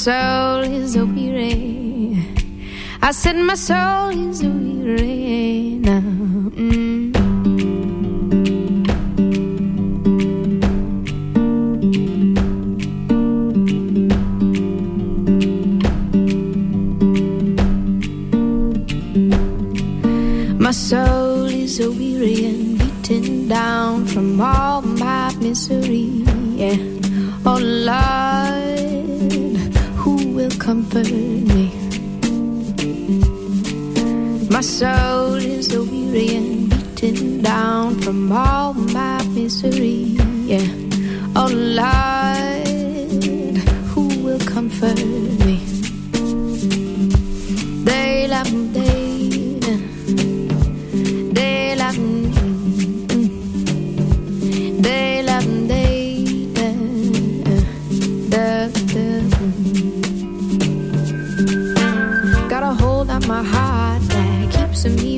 soul is a weary. I said my soul is a weary now. Mm. beneath. My soul is so weary and beaten down from all my misery. Yeah, oh Lord. to me.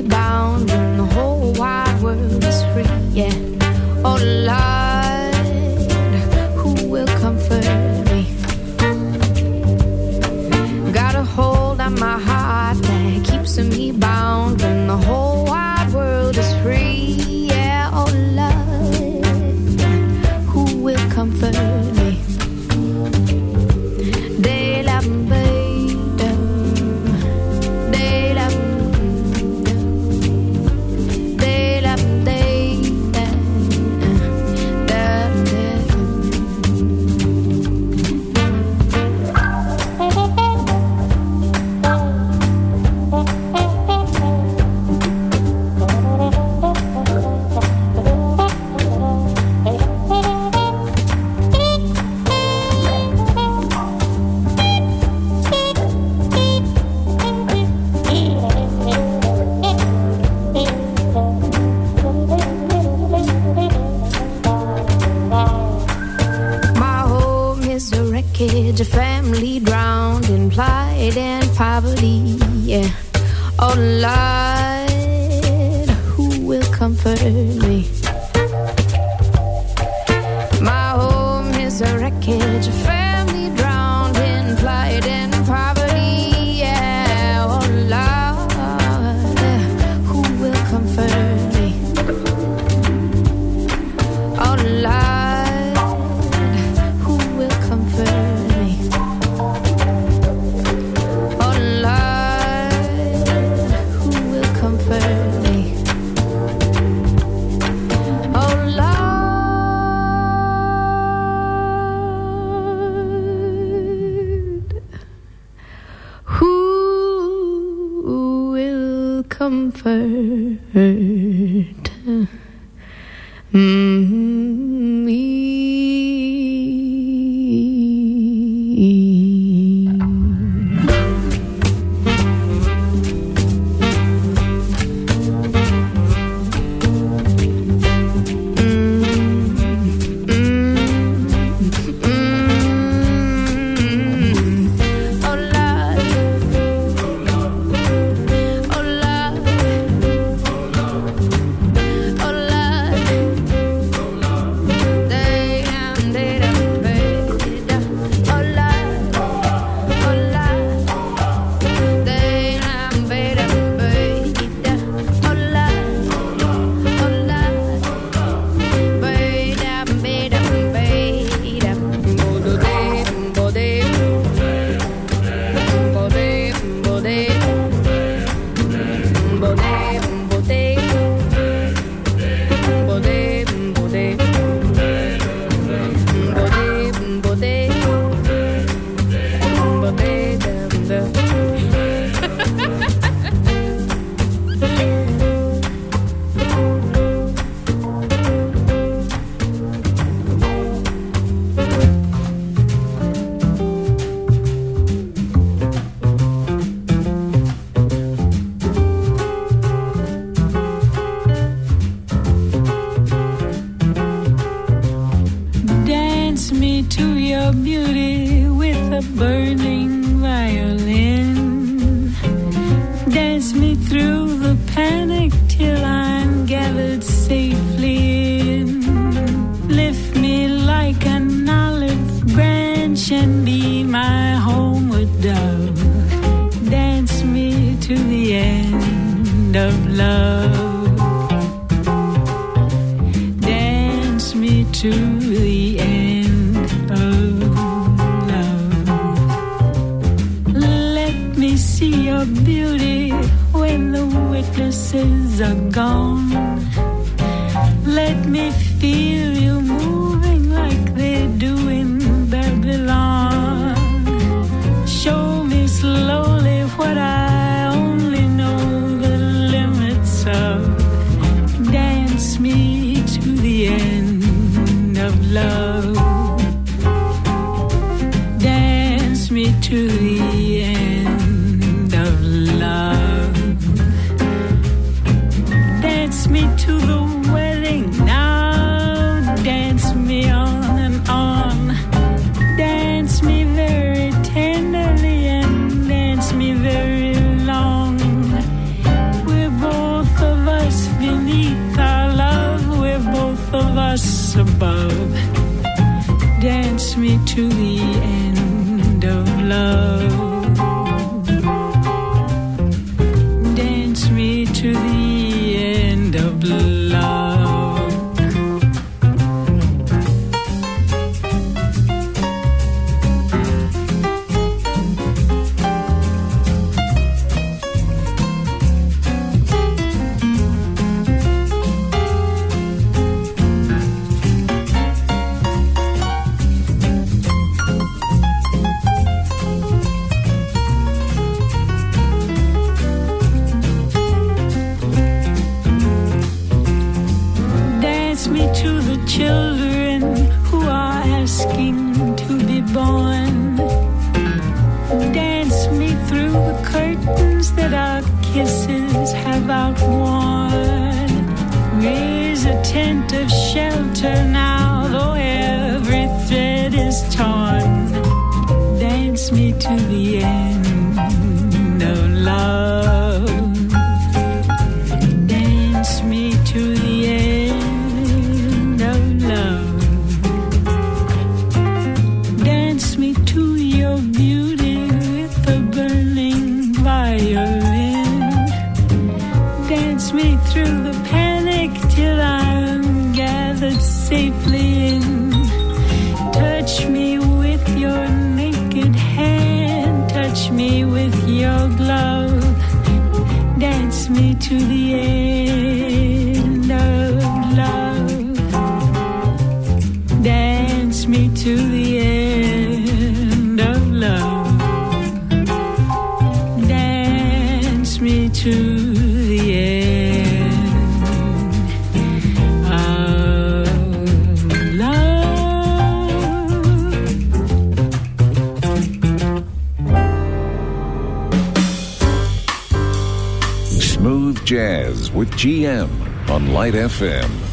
GM on Light FM.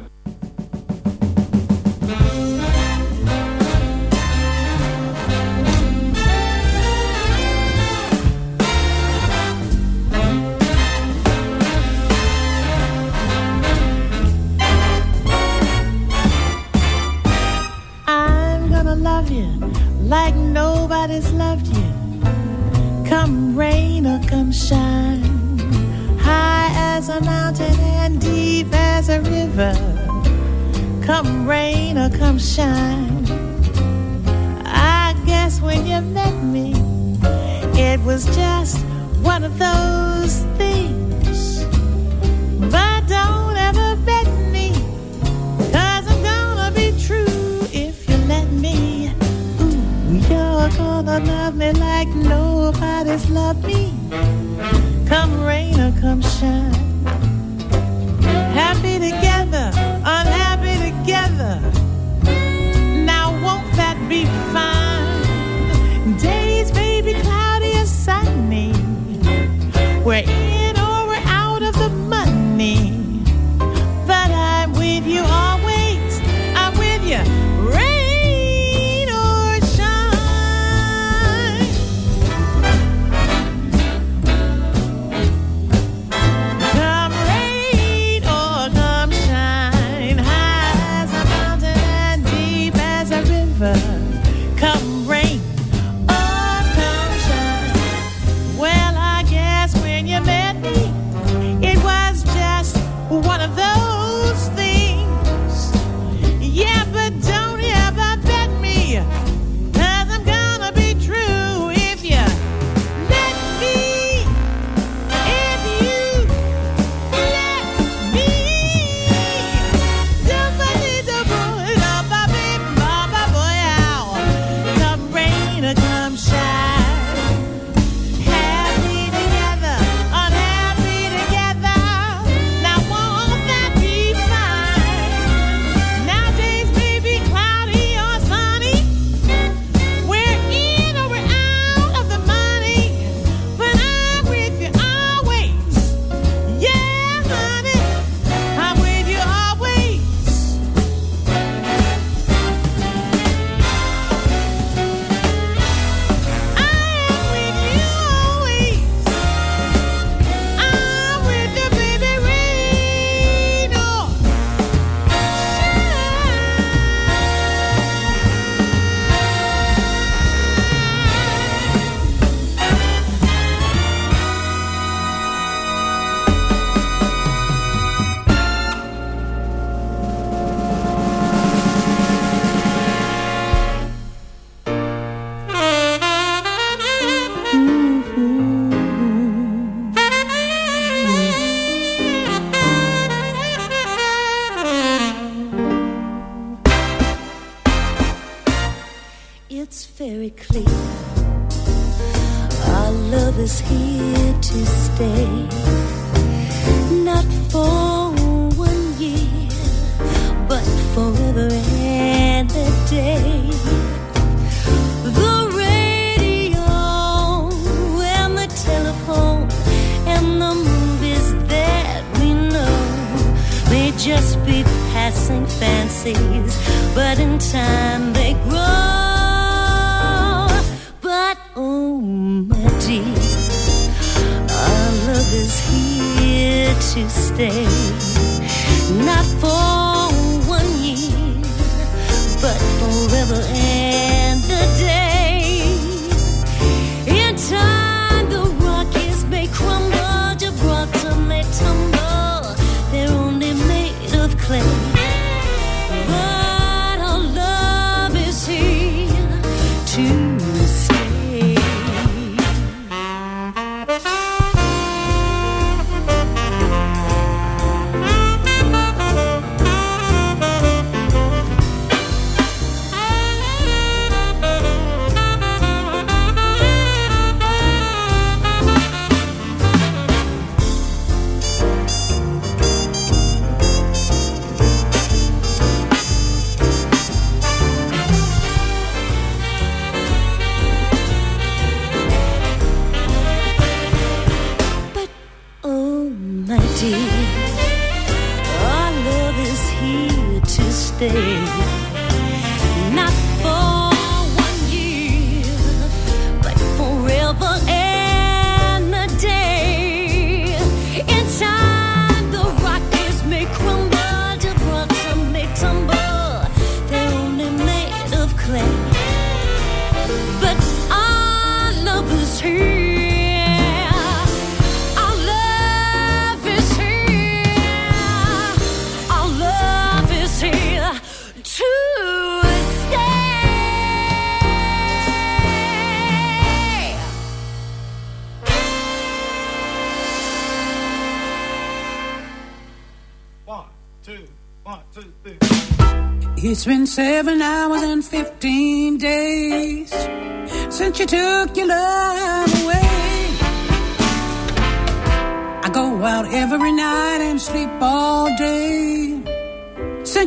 river, come rain or come shine. I guess when you met me, it was just one of those things. But don't ever bet me, cause I'm gonna be true if you let me. Ooh, you're gonna love me like nobody's loved me. Come rain or come shine happy together, unhappy together. Now won't that be fine? Days may be cloudy or sunny. We're in or we're out of the money.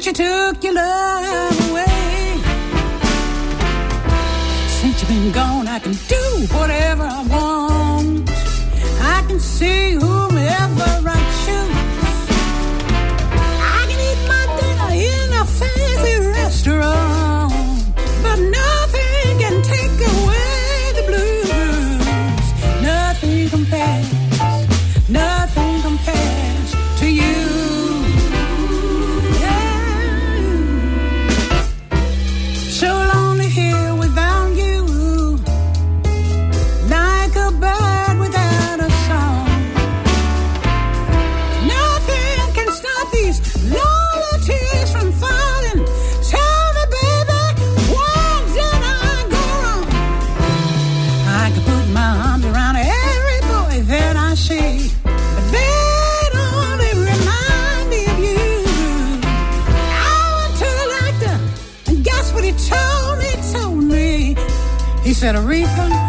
Since you took your love away. Since you've been gone, I can do whatever I want. I can see whomever I choose. I can eat my dinner in a fancy restaurant, but nothing said,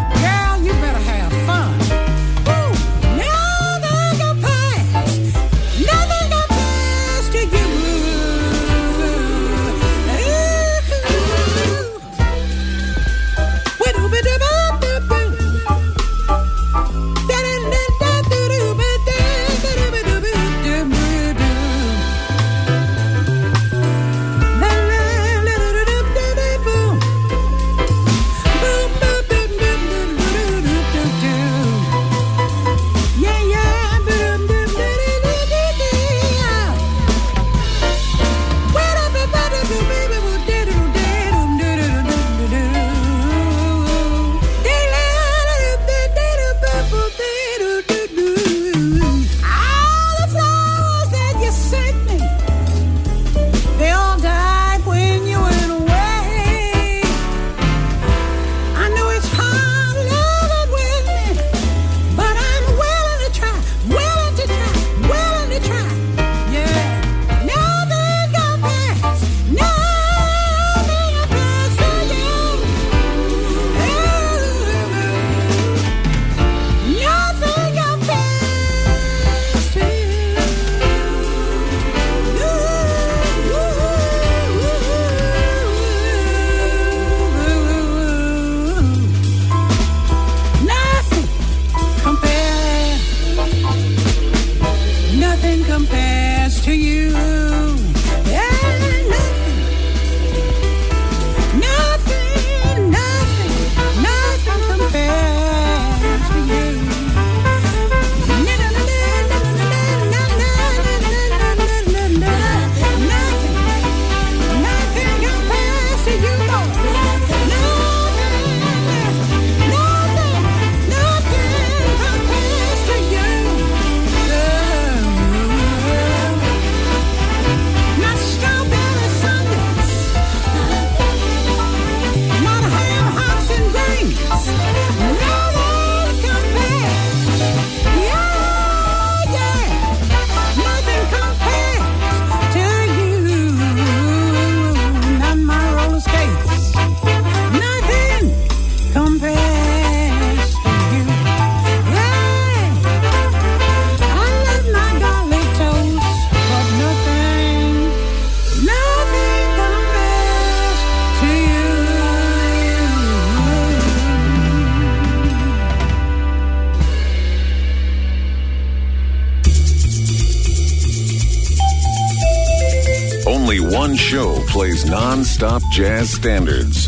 plays non-stop jazz standards.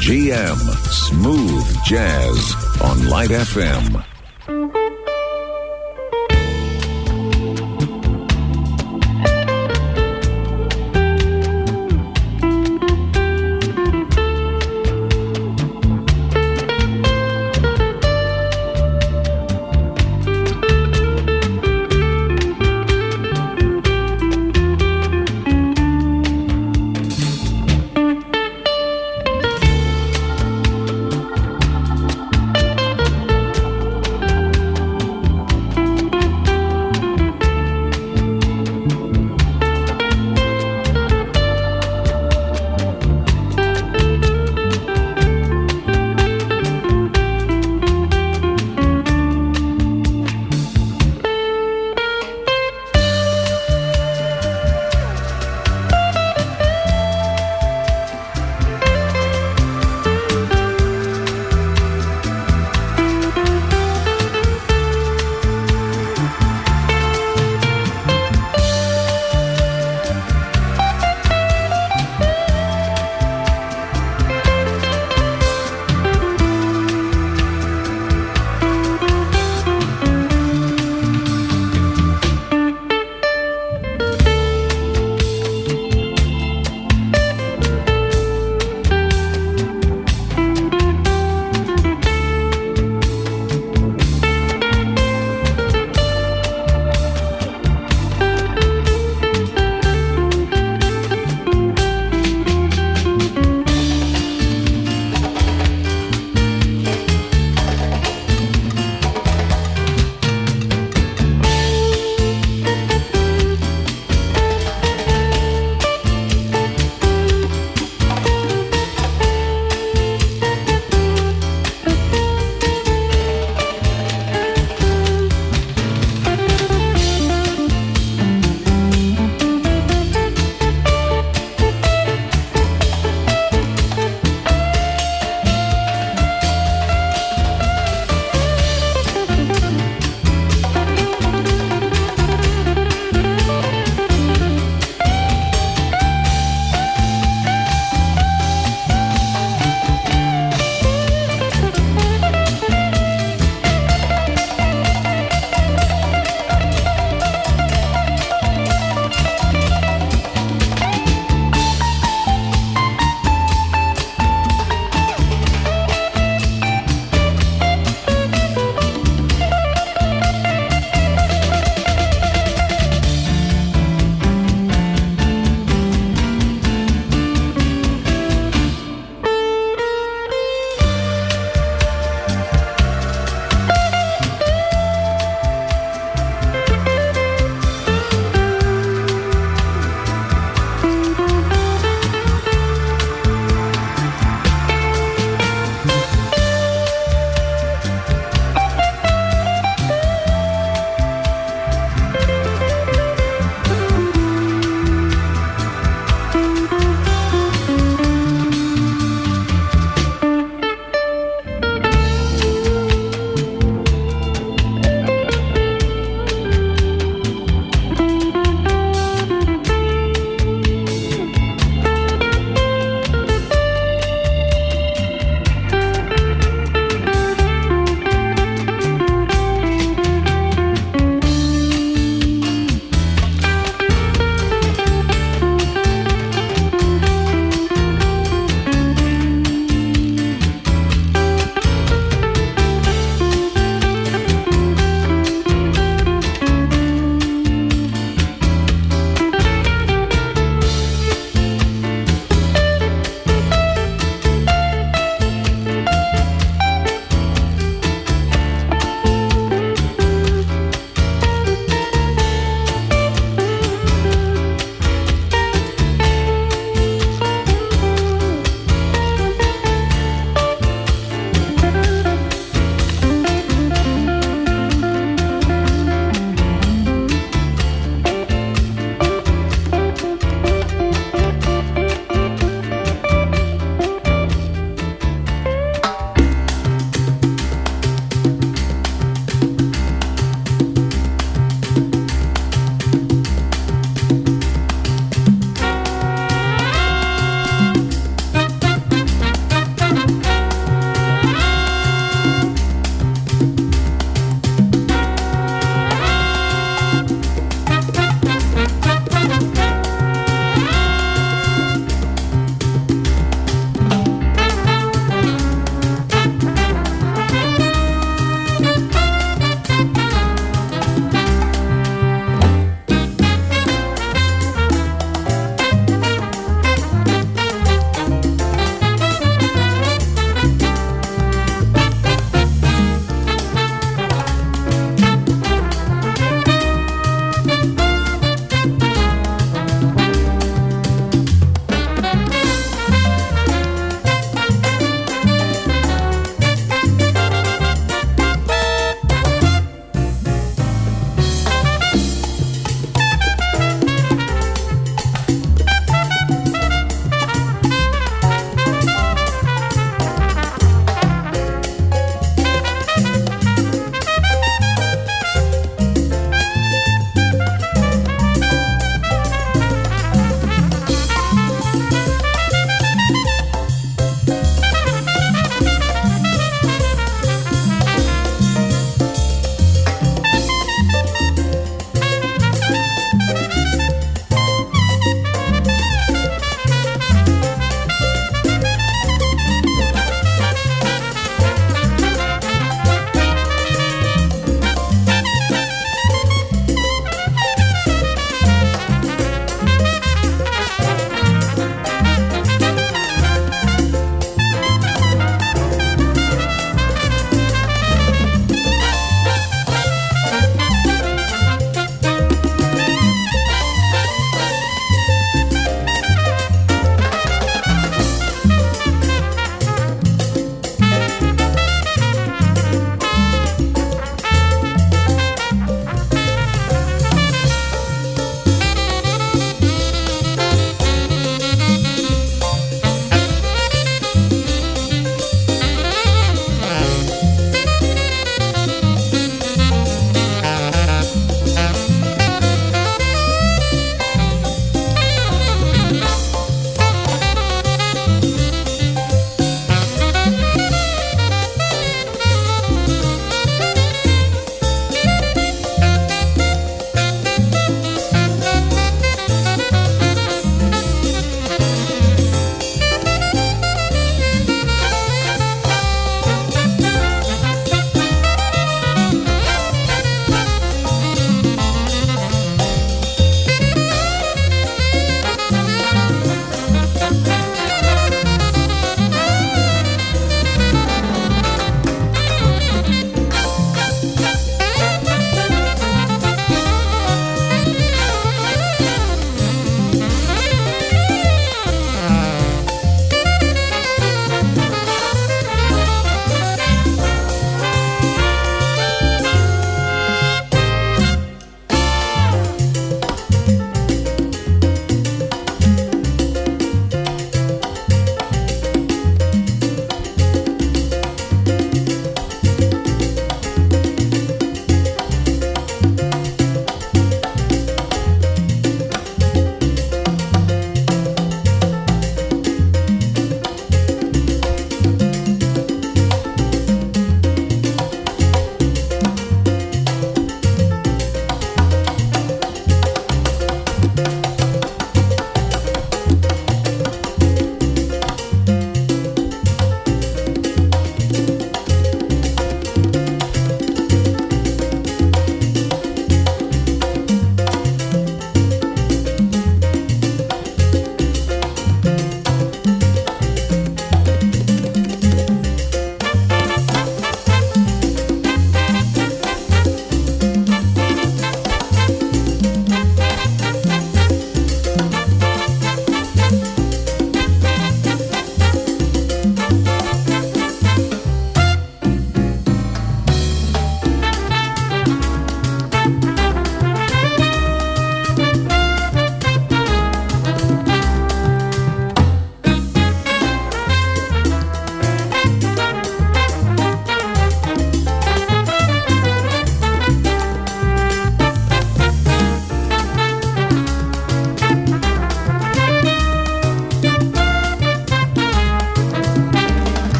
GM Smooth Jazz on Light FM.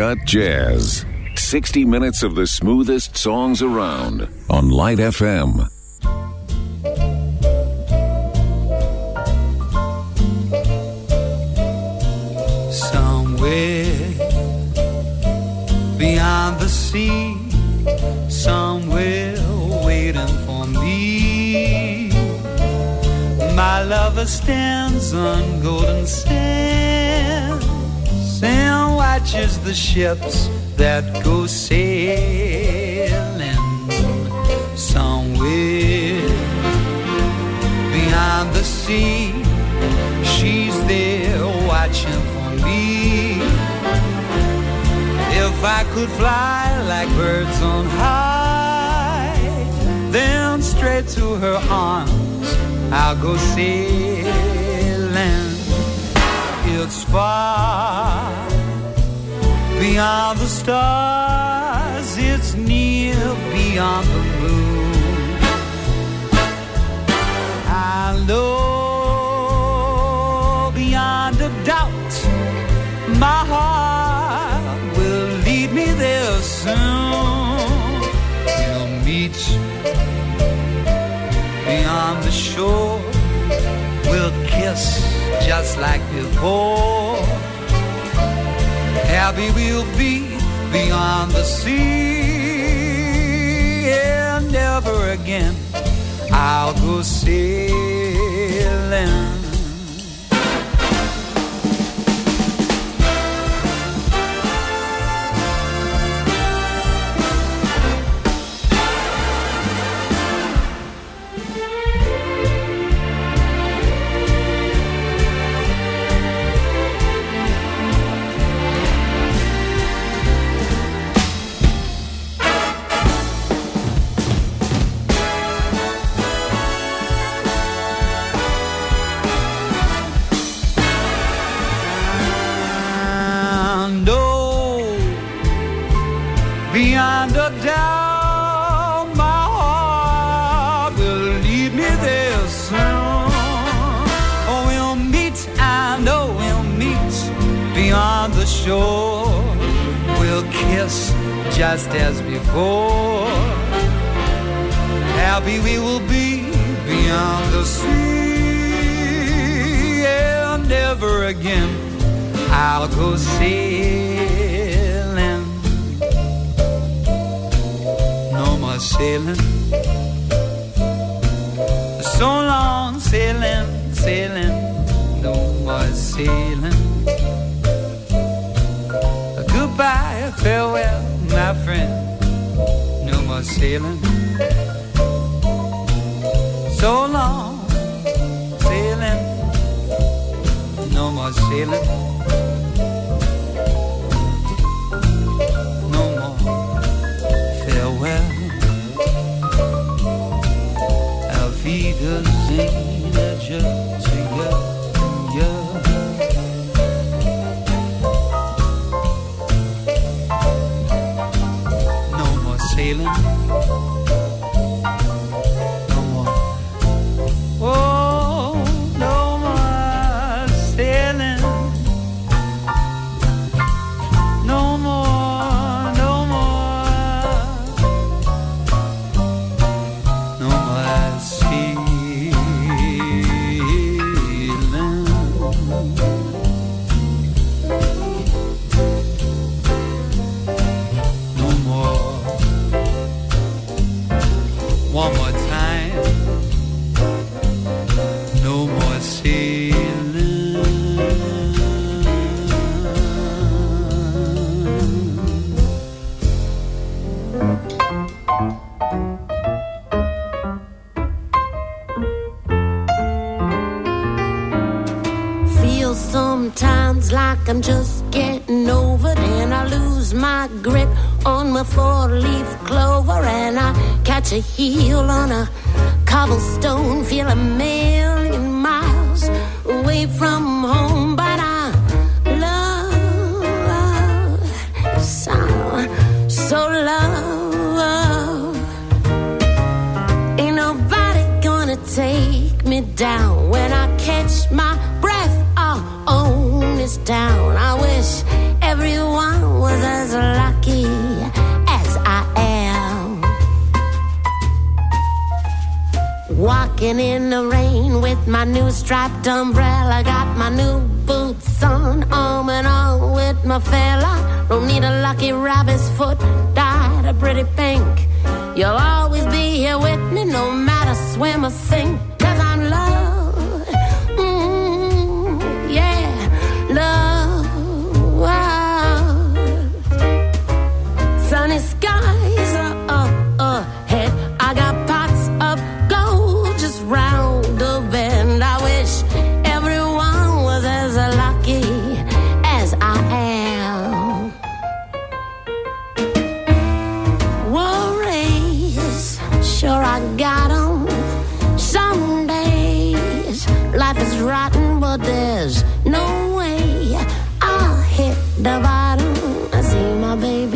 Jazz. 60 minutes of the smoothest songs around on Light FM. Somewhere beyond the sea, somewhere waiting for me. My lover stands on golden watches the ships that go sailing somewhere beyond the sea. She's there watching for me. If I could fly like birds on high, then straight to her arms I'll go sailing. It's far beyond the stars, it's near beyond the moon. I know beyond a doubt my heart will lead me there soon. We'll meet beyond the shore, we'll kiss just like before. Happy we'll be beyond the sea, and never again I'll go sailing. Just as before. Happy we will be beyond the sea, and never again I'll go sailing. No more sailing. So long sailing, sailing. No more sailing. Goodbye, farewell, my friend. No more sailing. So long sailing. No more sailing.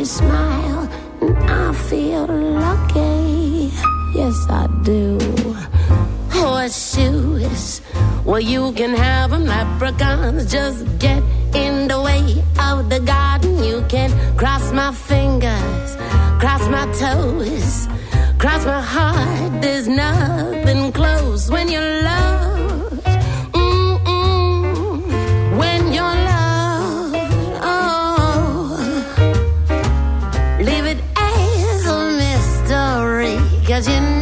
smile, and I feel lucky. Yes, I do. Horseshoes, well, you can have them. Leprechauns just get in the way of the garden. You can cross my fingers, cross my toes, cross my heart. There's nothing close when you love. imagine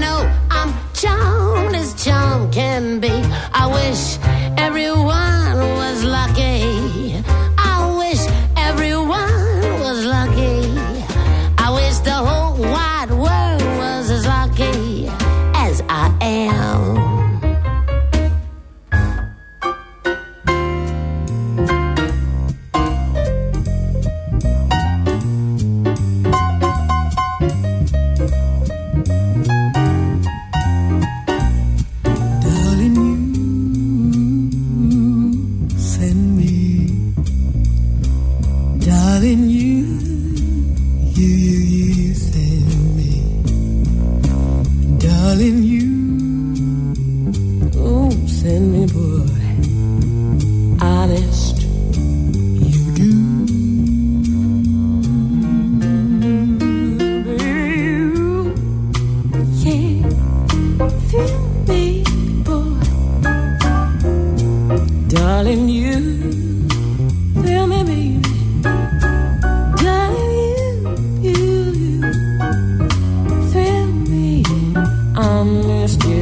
ask you